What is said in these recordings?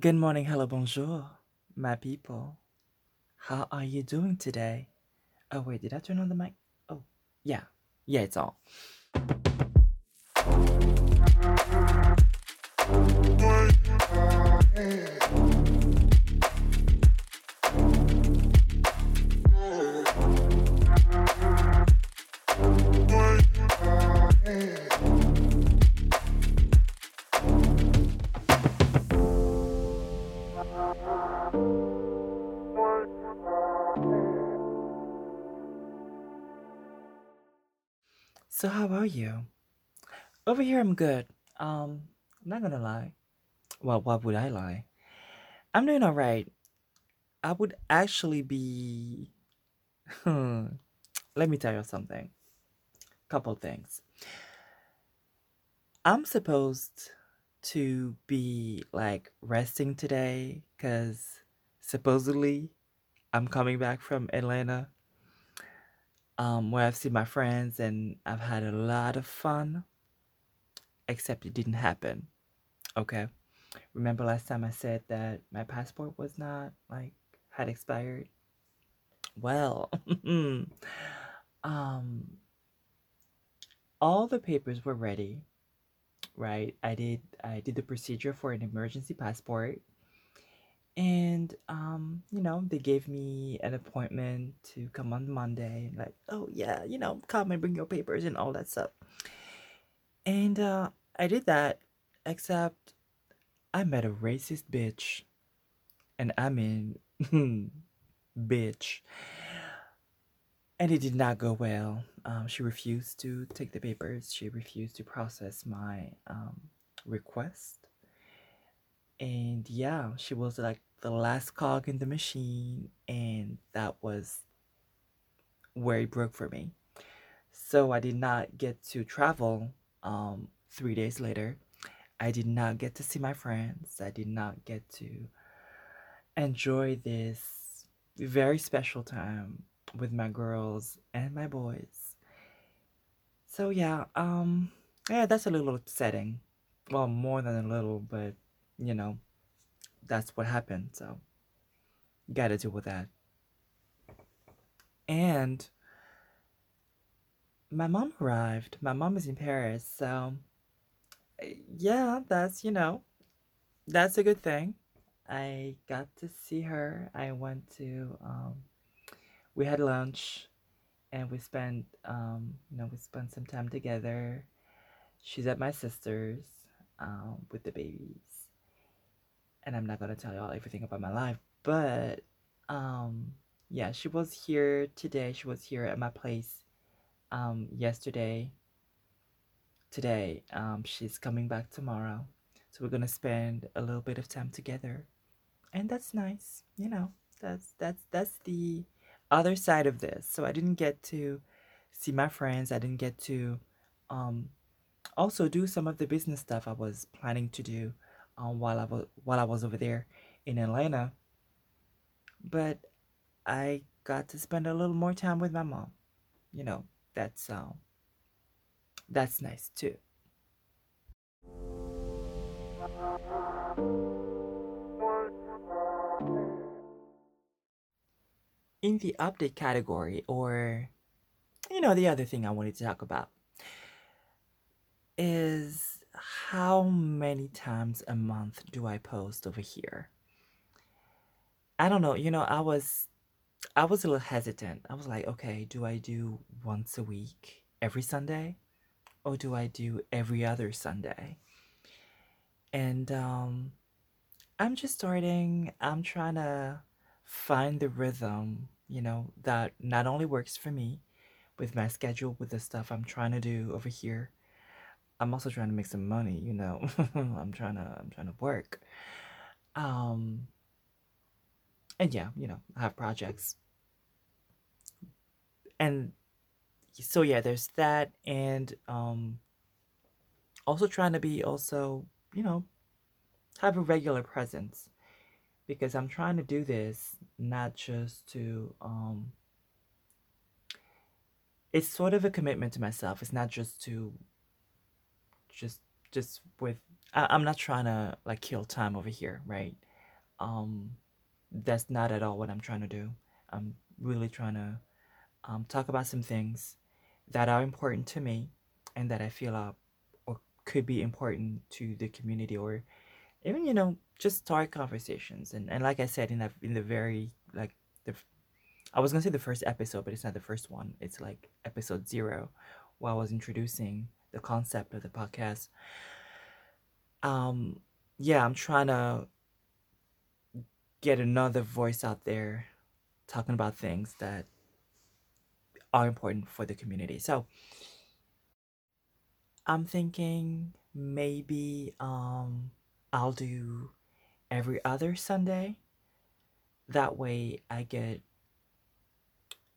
Good morning, hello, bonjour, my people. How are you doing today? Oh, wait, did I turn on the mic? Oh, yeah. Yeah, it's on. So, how are you? Over here, I'm good. Um, I'm not gonna lie. Well, why would I lie? I'm doing all right. I would actually be. Let me tell you something. Couple things. I'm supposed to be like resting today because supposedly I'm coming back from Atlanta um, where I've seen my friends and I've had a lot of fun, except it didn't happen. Okay. Remember last time I said that my passport was not like had expired? Well, um, all the papers were ready, right? I did I did the procedure for an emergency passport and um, you know, they gave me an appointment to come on Monday. Like, oh yeah, you know, come and bring your papers and all that stuff. And uh, I did that, except I met a racist bitch, and I mean, bitch. And it did not go well. Um, she refused to take the papers. She refused to process my um, request. And yeah, she was like the last cog in the machine, and that was where it broke for me. So I did not get to travel um, three days later. I did not get to see my friends. I did not get to enjoy this very special time with my girls and my boys. So yeah, um yeah, that's a little upsetting. Well, more than a little, but you know, that's what happened. So, got to deal with that. And my mom arrived. My mom is in Paris. So, yeah, that's, you know, that's a good thing. I got to see her. I went to, um, we had lunch and we spent, um, you know, we spent some time together. She's at my sister's um, with the babies and I'm not gonna tell y'all everything about my life, but um, yeah, she was here today. She was here at my place um, yesterday. Today, um, she's coming back tomorrow, so we're gonna spend a little bit of time together, and that's nice. You know, that's that's that's the other side of this. So I didn't get to see my friends. I didn't get to um, also do some of the business stuff I was planning to do um, while I was while I was over there in Atlanta. But I got to spend a little more time with my mom. You know, that's um that's nice too. In the update category, or you know, the other thing I wanted to talk about is how many times a month do I post over here? I don't know. You know, I was I was a little hesitant. I was like, okay, do I do once a week every Sunday or do I do every other Sunday? And um I'm just starting. I'm trying to find the rhythm, you know, that not only works for me with my schedule with the stuff I'm trying to do over here I'm also trying to make some money, you know. I'm trying to I'm trying to work. Um and yeah, you know, I have projects. And so yeah, there's that and um also trying to be also, you know, have a regular presence because I'm trying to do this not just to um it's sort of a commitment to myself. It's not just to just just with I, I'm not trying to like kill time over here, right? Um, that's not at all what I'm trying to do. I'm really trying to um, talk about some things that are important to me and that I feel are or could be important to the community or even you know just start conversations and, and like I said in that in the very like the I was gonna say the first episode but it's not the first one it's like episode zero while I was introducing the concept of the podcast um yeah I'm trying to get another voice out there talking about things that are important for the community. So I'm thinking maybe um I'll do every other Sunday. That way I get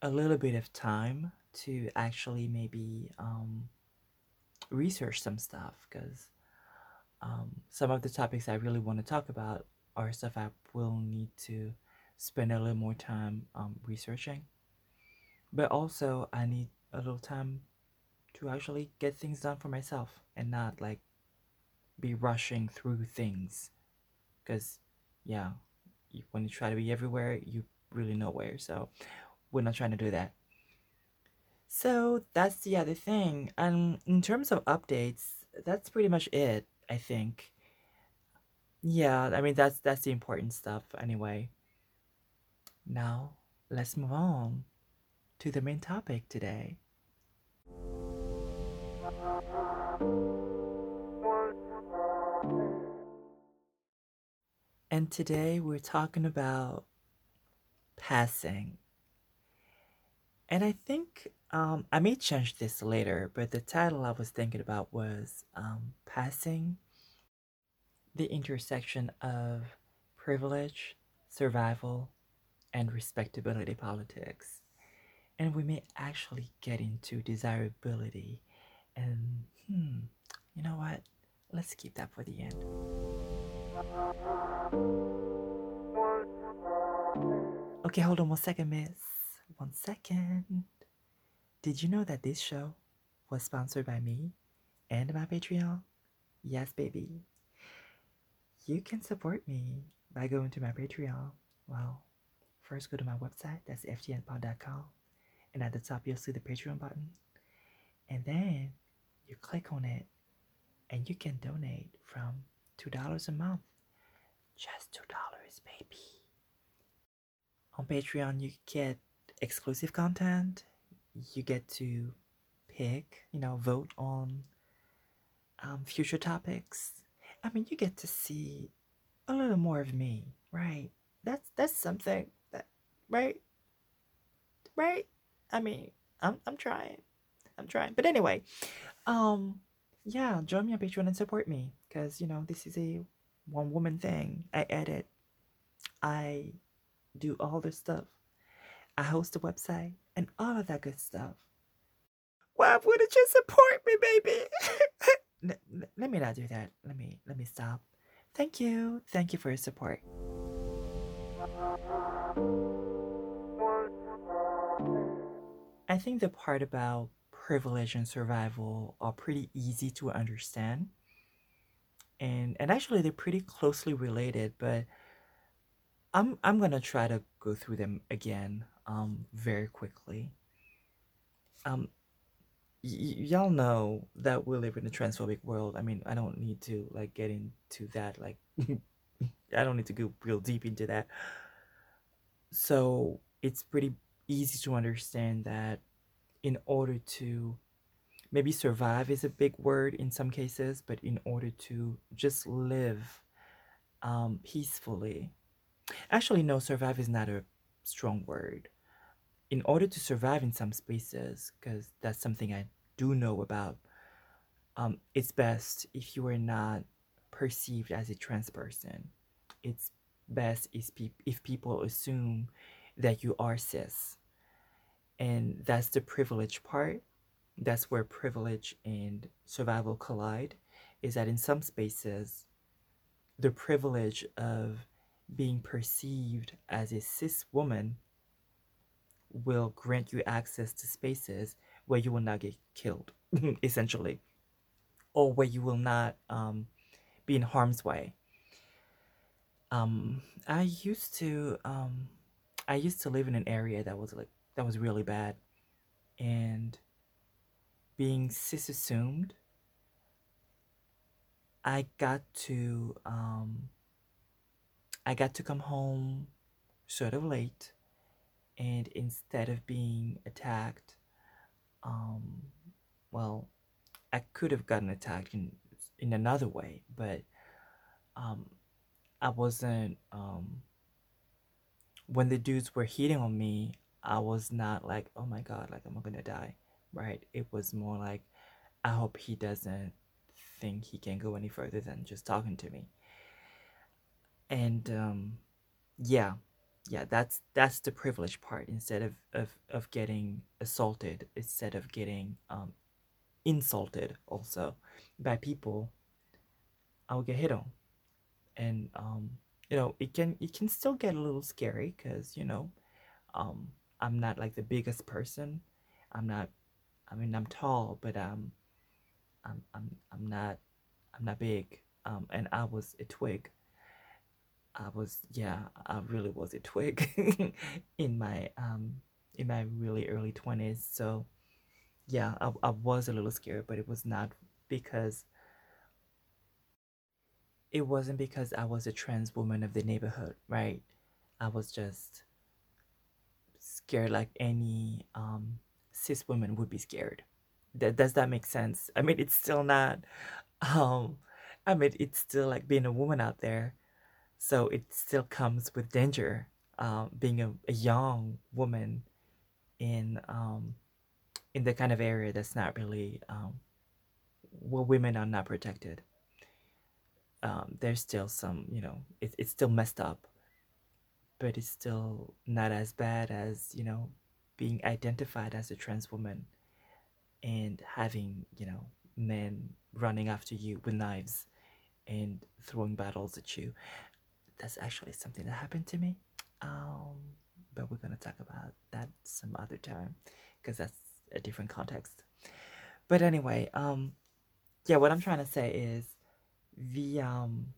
a little bit of time to actually maybe um research some stuff because um, some of the topics I really want to talk about are stuff I will need to spend a little more time um, researching. But also, I need a little time to actually get things done for myself and not like be rushing through things. Because, yeah, when you try to be everywhere, you really nowhere. So, we're not trying to do that. So, that's the other thing. And in terms of updates, that's pretty much it, I think. Yeah, I mean that's that's the important stuff anyway. Now, let's move on to the main topic today. And today we're talking about passing. And I think um, I may change this later, but the title I was thinking about was um, Passing the intersection of privilege, survival, and respectability politics. And we may actually get into desirability. And, hmm, you know what? Let's keep that for the end. Okay, hold on one second, miss. One second. Did you know that this show was sponsored by me and my Patreon? Yes, baby. You can support me by going to my Patreon. Well, first go to my website, that's ftnpod.com, and at the top you'll see the Patreon button. And then you click on it, and you can donate from $2 a month. Just $2, baby. On Patreon, you get exclusive content. You get to pick, you know, vote on um, future topics. I mean, you get to see a little more of me, right? That's that's something that, right? Right? I mean, I'm I'm trying, I'm trying. But anyway, um, yeah, join me on Patreon and support me because you know this is a one woman thing. I edit, I do all this stuff. I host a website and all of that good stuff. Why wouldn't you support me, baby? N- let me not do that. Let me let me stop. Thank you. Thank you for your support. I think the part about privilege and survival are pretty easy to understand. And and actually they're pretty closely related, but I'm I'm gonna try to go through them again um very quickly. Um y- y'all know that we live in a transphobic world. I mean, I don't need to like get into that. Like, I don't need to go real deep into that. So it's pretty easy to understand that in order to maybe survive is a big word in some cases, but in order to just live um, peacefully, actually, no, survive is not a strong word in order to survive in some spaces, because that's something I do know about, um, it's best if you are not perceived as a trans person. It's best is pe- if people assume that you are cis. And that's the privilege part. That's where privilege and survival collide, is that in some spaces, the privilege of being perceived as a cis woman will grant you access to spaces where you will not get killed, essentially, or where you will not um, be in harm's way. Um, I used to um, I used to live in an area that was like that was really bad, and being cis assumed, I got to um, I got to come home sort of late, and instead of being attacked, um, well, I could have gotten attacked in in another way, but um, I wasn't um, when the dudes were hitting on me. I was not like, oh my god, like I'm gonna die, right? It was more like, I hope he doesn't think he can go any further than just talking to me. And um, yeah, yeah, that's that's the privilege part. Instead of of of getting assaulted, instead of getting um, insulted also by people, I'll get hit on, and um, you know it can it can still get a little scary because you know um, I'm not like the biggest person. I'm not. I mean, I'm tall, but um, I'm I'm I'm not I'm not big. Um, and I was a twig. I was yeah, I really was a twig in my um in my really early twenties. So yeah, I, I was a little scared, but it was not because it wasn't because I was a trans woman of the neighborhood, right? I was just scared like any um, cis woman would be scared. Th- does that make sense? I mean, it's still not. Um, I mean, it's still like being a woman out there, so it still comes with danger. Um, being a, a young woman in um, in the kind of area that's not really um, where women are not protected. Um, there's still some, you know, it, it's still messed up, but it's still not as bad as, you know, being identified as a trans woman and having, you know, men running after you with knives and throwing bottles at you. That's actually something that happened to me. Um, but we're going to talk about that some other time because that's a different context. But anyway, um, yeah, what I'm trying to say is the um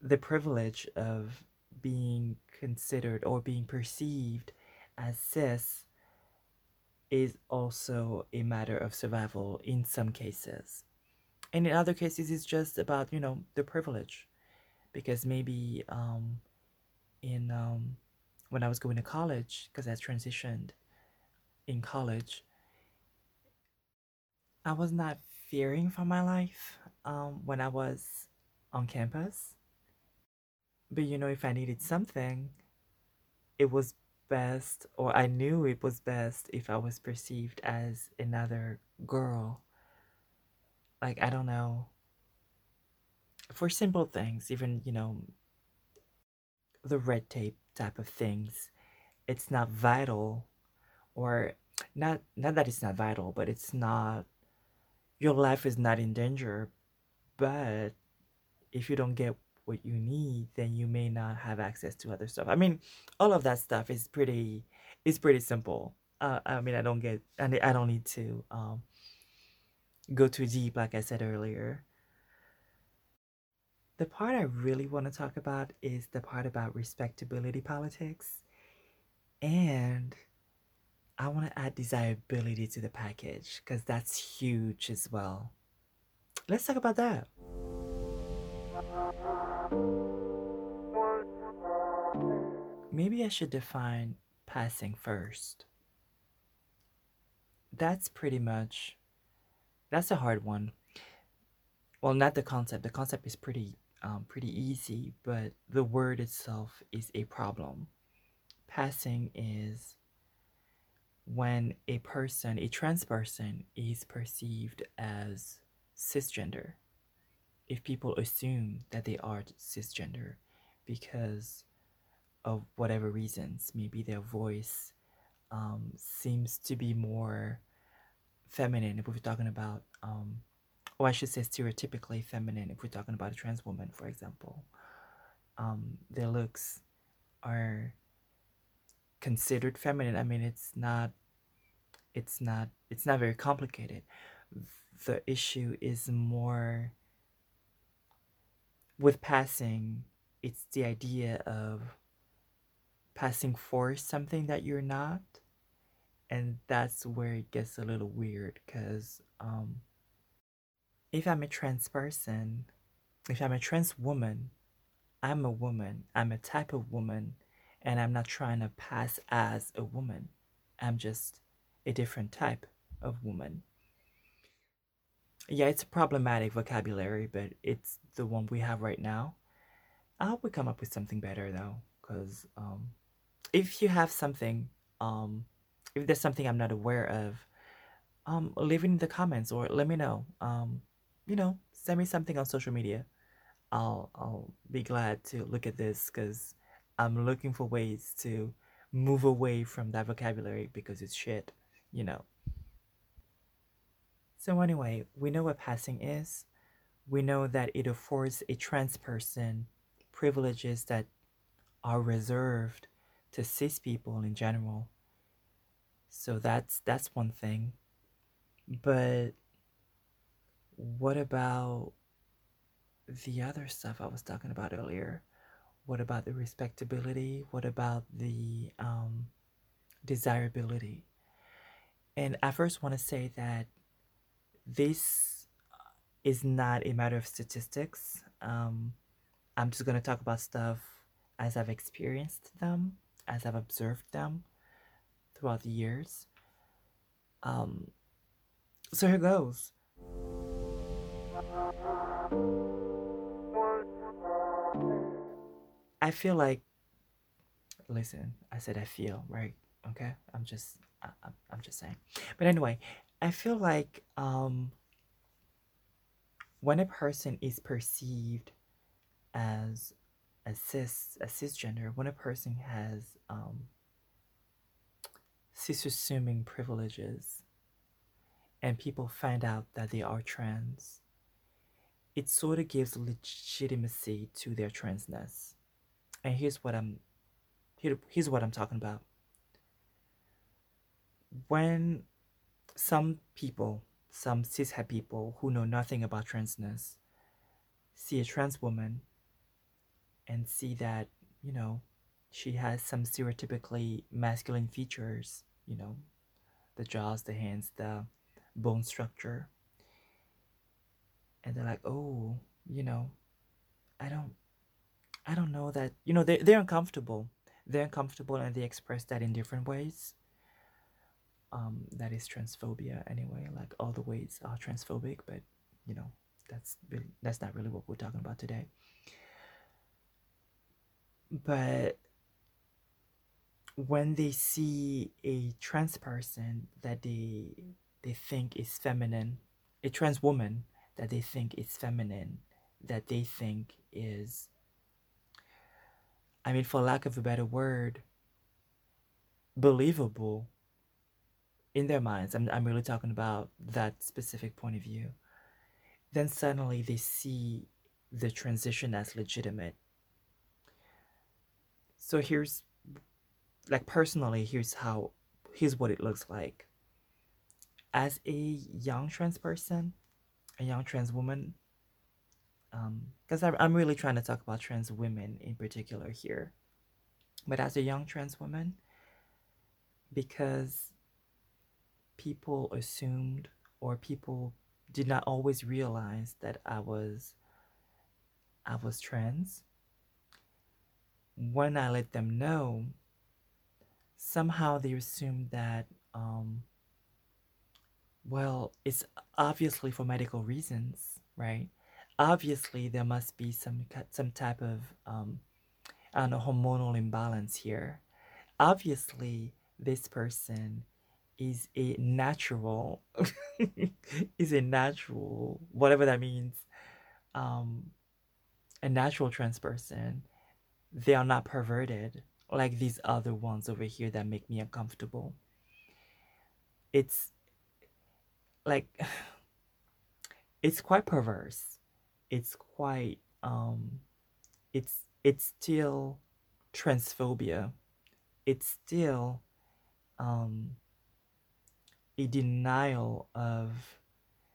the privilege of being considered or being perceived as cis is also a matter of survival in some cases. And in other cases, it's just about, you know, the privilege. Because maybe um, in um, when I was going to college, because I transitioned in college, I was not fearing for my life um, when I was on campus. But you know, if I needed something, it was best, or I knew it was best if I was perceived as another girl. Like, I don't know. For simple things, even, you know, the red tape type of things, it's not vital, or not, not that it's not vital, but it's not, your life is not in danger. But if you don't get what you need, then you may not have access to other stuff. I mean, all of that stuff is pretty is pretty simple. Uh, I mean, I don't get, and I don't need to um, go too deep, like I said earlier. The part I really want to talk about is the part about respectability politics, and I want to add desirability to the package because that's huge as well. Let's talk about that. Maybe I should define passing first. That's pretty much that's a hard one. Well, not the concept. The concept is pretty um, pretty easy, but the word itself is a problem. Passing is when a person, a trans person, is perceived as cisgender. If people assume that they are cisgender because of whatever reasons, maybe their voice um, seems to be more feminine if we're talking about, um, or I should say stereotypically feminine if we're talking about a trans woman, for example. Um, their looks are considered feminine. I mean, it's not, it's not, it's not very complicated. The issue is more with passing it's the idea of passing for something that you're not. And that's where it gets a little weird because um, if I'm a trans person, if I'm a trans woman, I'm a woman, I'm a type of woman, and I'm not trying to pass as a woman. I'm just a different type of woman. Yeah, it's a problematic vocabulary, but it's the one we have right now. I hope we come up with something better though, because um, if you have something, um, if there's something I'm not aware of, um, leave it in the comments or let me know. Um, you know, send me something on social media. I'll I'll be glad to look at this because I'm looking for ways to move away from that vocabulary because it's shit, you know. So anyway, we know what passing is. We know that it affords a trans person privileges that are reserved to cis people in general. So that's that's one thing. But what about the other stuff I was talking about earlier? What about the respectability? What about the um, desirability? And I first want to say that this is not a matter of statistics. Um, I'm just going to talk about stuff as I've experienced them, as I've observed them throughout the years. Um, so here goes. I feel like, listen, I said I feel, right? Okay, I'm just, I, I'm, I'm just saying. But anyway, I feel like um, when a person is perceived as a cis, a cisgender, when a person has um, cis-assuming privileges, and people find out that they are trans, it sort of gives legitimacy to their transness. And here's what I'm here, here's what I'm talking about. When some people, some cishet people who know nothing about transness, see a trans woman and see that, you know, she has some stereotypically masculine features, you know, the jaws, the hands, the bone structure. And they're like, oh, you know, I don't I don't know that you know they they're uncomfortable. They're uncomfortable and they express that in different ways. Um, that is transphobia anyway. Like all the ways are transphobic, but you know that's that's not really what we're talking about today. But when they see a trans person that they they think is feminine, a trans woman that they think is feminine, that they think is I mean, for lack of a better word, believable in their minds. I'm, I'm really talking about that specific point of view. Then suddenly they see the transition as legitimate. So here's, like, personally, here's how, here's what it looks like. As a young trans person, a young trans woman, because um, I'm really trying to talk about trans women in particular here. But as a young trans woman, because people assumed or people did not always realize that I was I was trans. When I let them know, somehow they assumed that um, well, it's obviously for medical reasons, right? obviously there must be some some type of um, I don't know hormonal imbalance here. Obviously, this person is a natural is a natural whatever that means um a natural trans person they are not perverted like these other ones over here that make me uncomfortable it's like it's quite perverse it's quite um it's it's still transphobia it's still um a denial of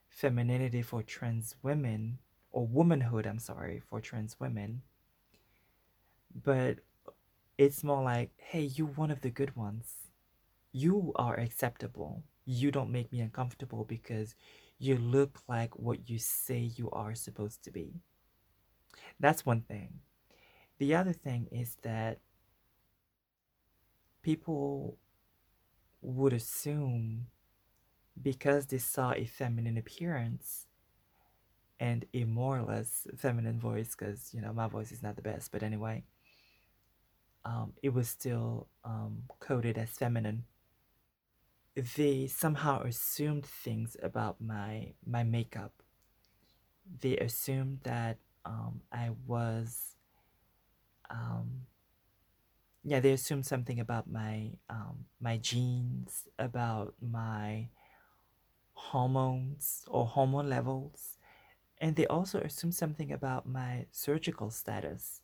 femininity for trans women or womanhood i'm sorry for trans women but it's more like, hey, you're one of the good ones. You are acceptable. You don't make me uncomfortable because you look like what you say you are supposed to be. That's one thing. The other thing is that people would assume because they saw a feminine appearance and a more or less feminine voice, because you know my voice is not the best, but anyway, um, it was still um, coded as feminine. They somehow assumed things about my my makeup. They assumed that um, I was, um, yeah, they assumed something about my um, my genes, about my hormones or hormone levels, and they also assumed something about my surgical status,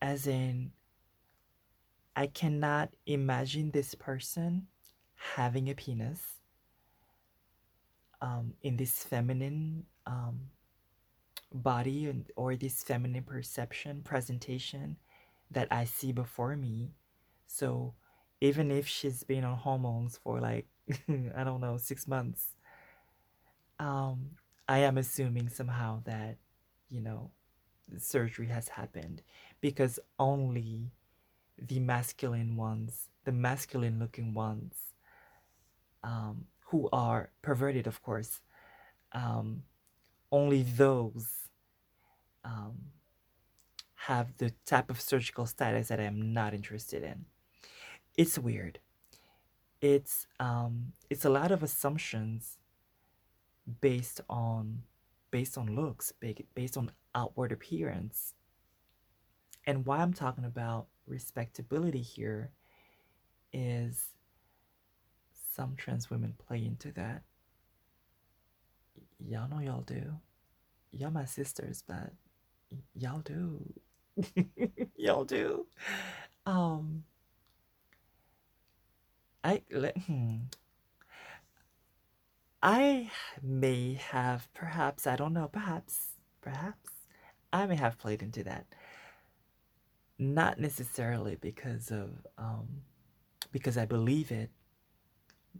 as in, I cannot imagine this person having a penis um, in this feminine um, body and, or this feminine perception presentation that I see before me. So even if she's been on hormones for like I don't know six months, um, I am assuming somehow that you know surgery has happened because only the masculine ones, the masculine looking ones, um, who are perverted, of course, um, only those um, have the type of surgical status that I'm not interested in. It's weird. It's um, it's a lot of assumptions based on based on looks, based on outward appearance. And why I'm talking about respectability here is some trans women play into that. Y'all know y'all do. Y'all my sisters, but y'all do. y'all do. Um I let hmm. I may have perhaps, I don't know, perhaps, perhaps I may have played into that. Not necessarily because of um because I believe it,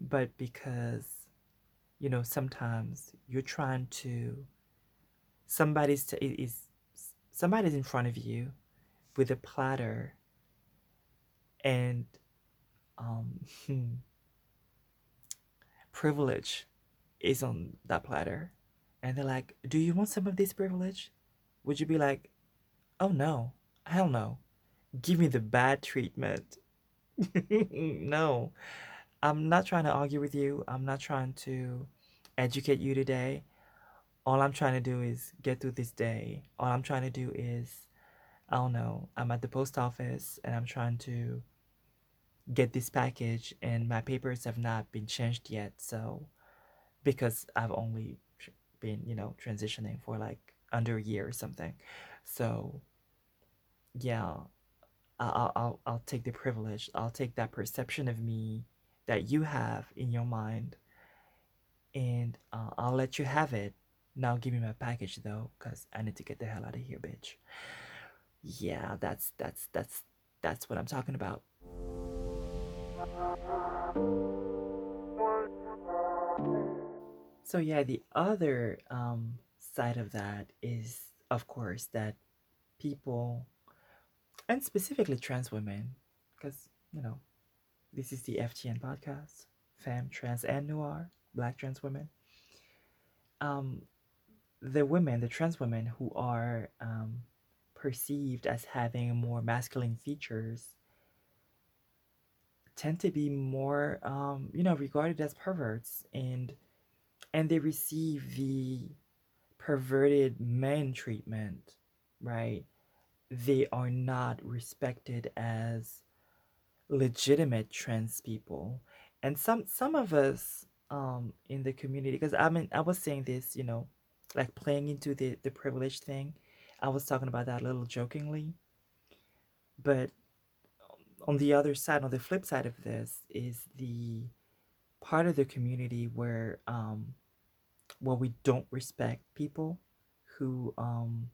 but because you know sometimes you're trying to somebody's to, is somebody's in front of you with a platter and um privilege is on that platter. And they're like do you want some of this privilege? Would you be like oh no. Hell no. Give me the bad treatment. No i'm not trying to argue with you. I'm not trying to educate you today. All i'm trying to do is get through this day. All i'm trying to do is i don't know i'm at the post office and i'm trying to get this package and my papers have not been changed yet. So because i've only been you know transitioning for like under a year or something. So yeah I'll, I'll i'll take the privilege. I'll take that perception of me that you have in your mind and uh, i'll let you have it. Now give me my package though because i need to get the hell out of here bitch. Yeah that's that's that's that's what i'm talking about. So yeah the other um side of that is of course that people and specifically trans women because you know this is the ftn podcast. Femme trans and noir. Black trans women. Um the women the trans women who are um perceived as having more masculine features tend to be more um you know regarded as perverts. And and they receive the perverted men treatment right? They are not respected as legitimate trans people. And some some of us um in the community because i mean i was saying this you know like playing into the the privilege thing. I was talking about that a little jokingly. But on the other side on the flip side of this is the part of the community where um where we don't respect people who um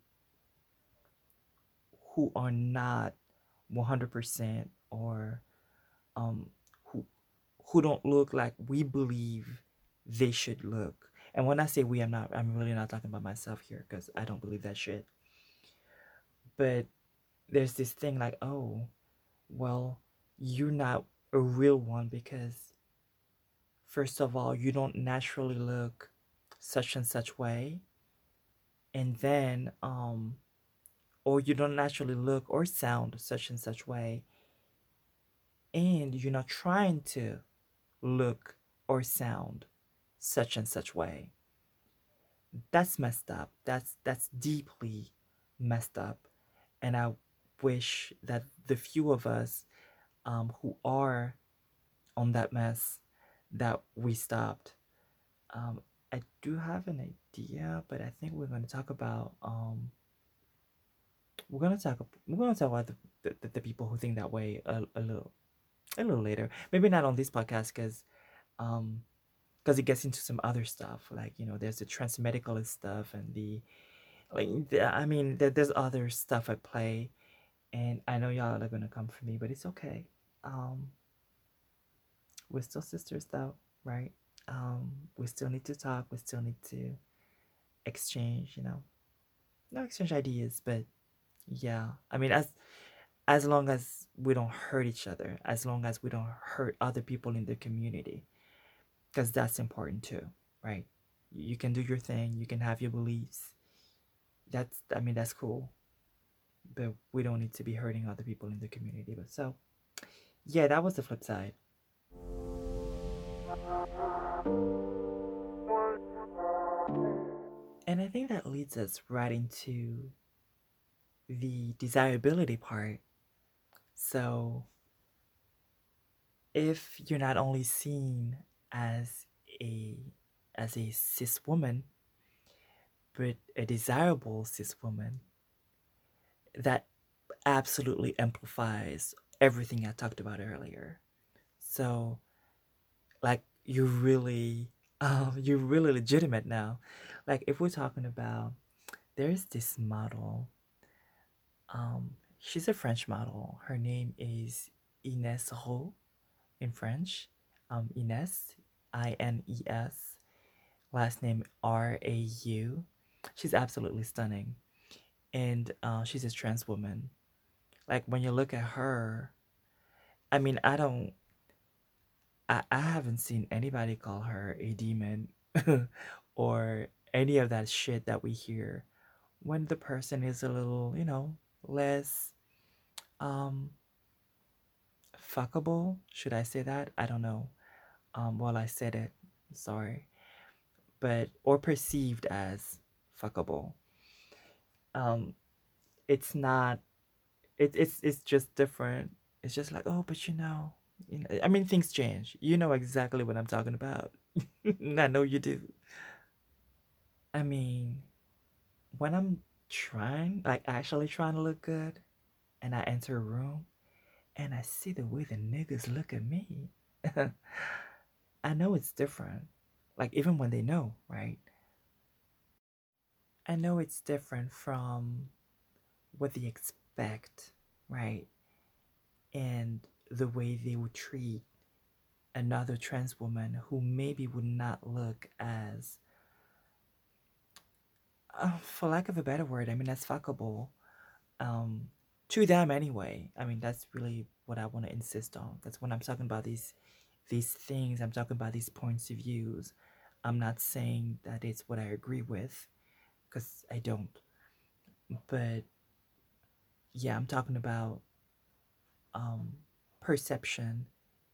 who are not 100% or um, who who don't look like we believe they should look. And when I say we, I'm not I'm really not talking about myself here because I don't believe that shit. But there's this thing like, oh, well, you're not a real one because first of all, you don't naturally look such and such way. And then um or you don't naturally look or sound such and such way and you're not trying to look or sound such and such way. That's messed up. That's that's deeply messed up. And i wish that the few of us um, who are on that mess that we stopped. Um, i do have an idea but i think we're going to talk about um, we're gonna talk we're gonna talk about the, the, the people who think that way a, a little a little later. Maybe not on this podcast because um because it gets into some other stuff like you know there's the transmedical stuff and the like i mean there, there's other stuff at play. And i know y'all are gonna come for me but it's okay. Um we're still sisters though right? Um we still need to talk we still need to exchange you know. Not exchange ideas but yeah i mean as as long as we don't hurt each other as long as we don't hurt other people in the community because that's important too right? You can do your thing you can have your beliefs. That's i mean that's cool. But we don't need to be hurting other people in the community but so yeah that was the flip side. And i think that leads us right into the desirability part. So, if you're not only seen as a as a cis woman, but a desirable cis woman, that absolutely amplifies everything I talked about earlier. So, like you're really um, you're really legitimate now. Like if we're talking about there's this model um, she's a French model. Her name is Ines Rau in French. Um, Ines, I N E S, last name R A U. She's absolutely stunning. And uh, she's a trans woman. Like when you look at her, I mean, I don't, I, I haven't seen anybody call her a demon or any of that shit that we hear when the person is a little, you know, less um fuckable. Should i say that? I don't know. Um well i said it. Sorry. But or perceived as fuckable. Um it's not it, it's it's just different. It's just like oh but you know you know i mean things change. You know exactly what i'm talking about. I know you do. I mean when i'm trying, like actually trying to look good, and I enter a room and I see the way the niggas look at me, I know it's different. Like, even when they know, right? I know it's different from what they expect, right? And the way they would treat another trans woman who maybe would not look as uh, for lack of a better word, I mean that's fuckable. Um, to them anyway. I mean that's really what I want to insist on. That's when I'm talking about these these things, I'm talking about these points of views. I'm not saying that it's what I agree with, because I don't. But yeah, I'm talking about um, perception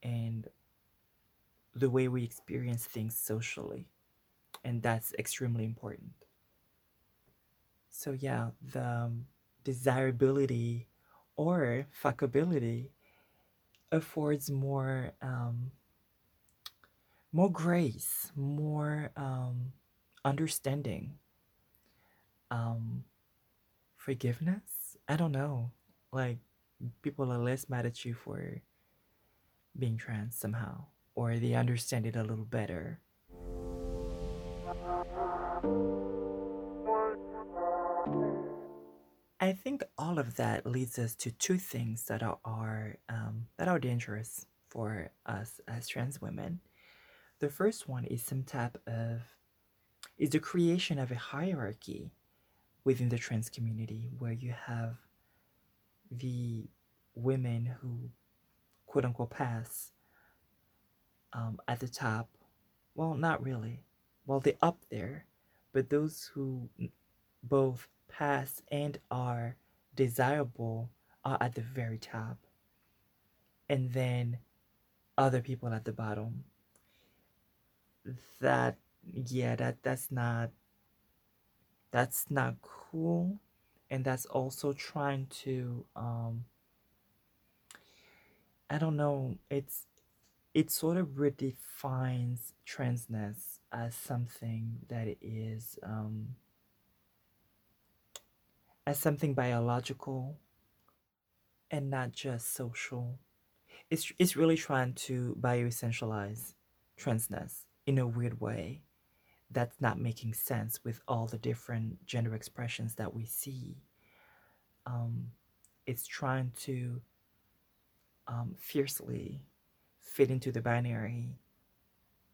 and the way we experience things socially, and that's extremely important. So yeah, the um, desirability or fuckability affords more um, more grace, more um, understanding, um, forgiveness. I don't know. Like people are less mad at you for being trans somehow, or they understand it a little better. I think all of that leads us to two things that are, um, that are dangerous for us as trans women. The first one is some type of is the creation of a hierarchy within the trans community where you have the women who quote unquote pass um, at the top. Well, not really. Well, they're up there, but those who both pass and are desirable are at the very top. And then other people at the bottom. That yeah, that that's not that's not cool. And that's also trying to um I don't know, it's it sort of redefines transness as something that is um as something biological and not just social. It's it's really trying to bioessentialize transness in a weird way that's not making sense with all the different gender expressions that we see. Um, it's trying to um, fiercely fit into the binary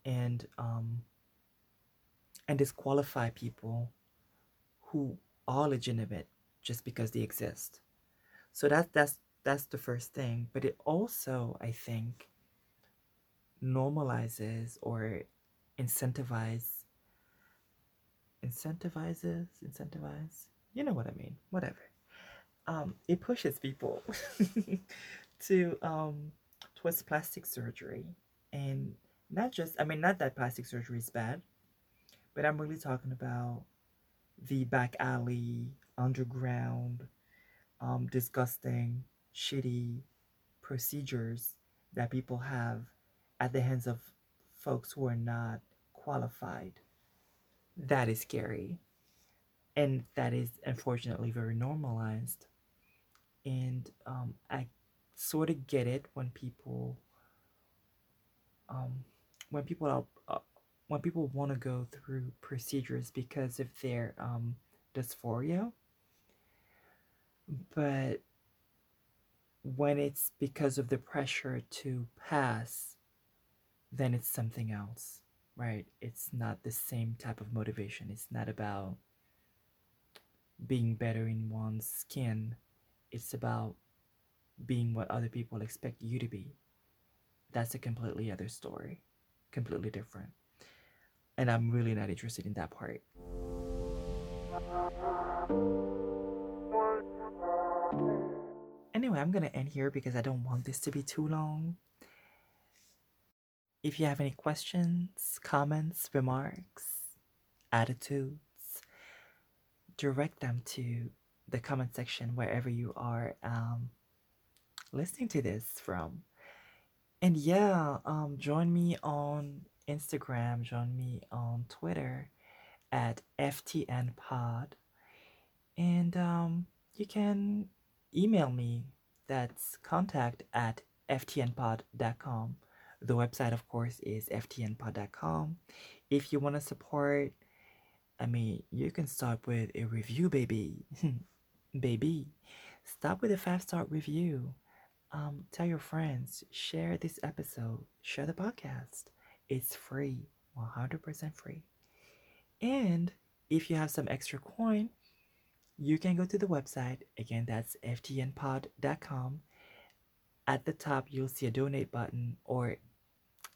and um, and disqualify people who are legitimate just because they exist. So that that's that's the first thing. But it also, I think, normalizes or incentivizes incentivizes incentivize you know what i mean whatever um it pushes people to um towards plastic surgery and not just i mean not that plastic surgery is bad but i'm really talking about the back alley underground um disgusting shitty procedures that people have at the hands of folks who are not qualified. That is scary. And that is unfortunately very normalized. And um, i sort of get it when people um, when people are uh, when people want to go through procedures because of their um, dysphoria but when it's because of the pressure to pass then it's something else right? It's not the same type of motivation. It's not about being better in one's skin. It's about being what other people expect you to be. That's a completely other story, completely different. And I'm really not interested in that part. Anyway, I'm going to end here because I don't want this to be too long. If you have any questions, comments, remarks, attitudes, direct them to the comment section wherever you are um, listening to this from. And yeah, um, join me on Instagram, join me on Twitter at FTNPod. And um, you can email me. That's contact at ftnpod.com. The website, of course, is ftnpod.com. If you want to support, I mean, you can start with a review, baby. baby. Start with a five star review. Um, tell your friends, share this episode, share the podcast. It's free, 100% free. And if you have some extra coin, you can go to the website. Again, that's ftnpod.com. At the top, you'll see a donate button or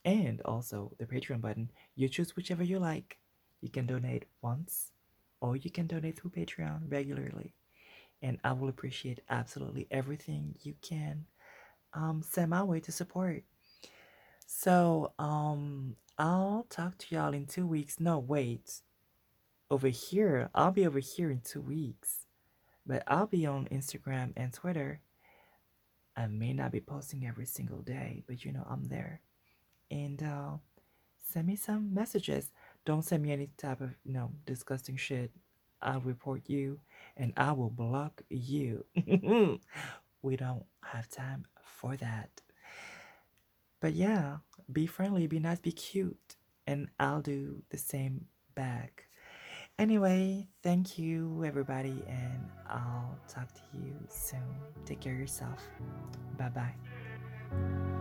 and also the Patreon button. You choose whichever you like. You can donate once or you can donate through Patreon regularly. And I will appreciate absolutely everything you can um, send my way to support. So, um, I'll talk to y'all in two weeks. No, wait. Over here, I'll be over here in two weeks. But I'll be on Instagram and Twitter. I may not be posting every single day, but you know, I'm there and uh, send me some messages. Don't send me any type of you know disgusting shit. I'll report you and I will block you. we don't have time for that. But yeah, be friendly, be nice, be cute, and I'll do the same back. Anyway, thank you, everybody, and I'll talk to you soon. Take care of yourself. Bye bye.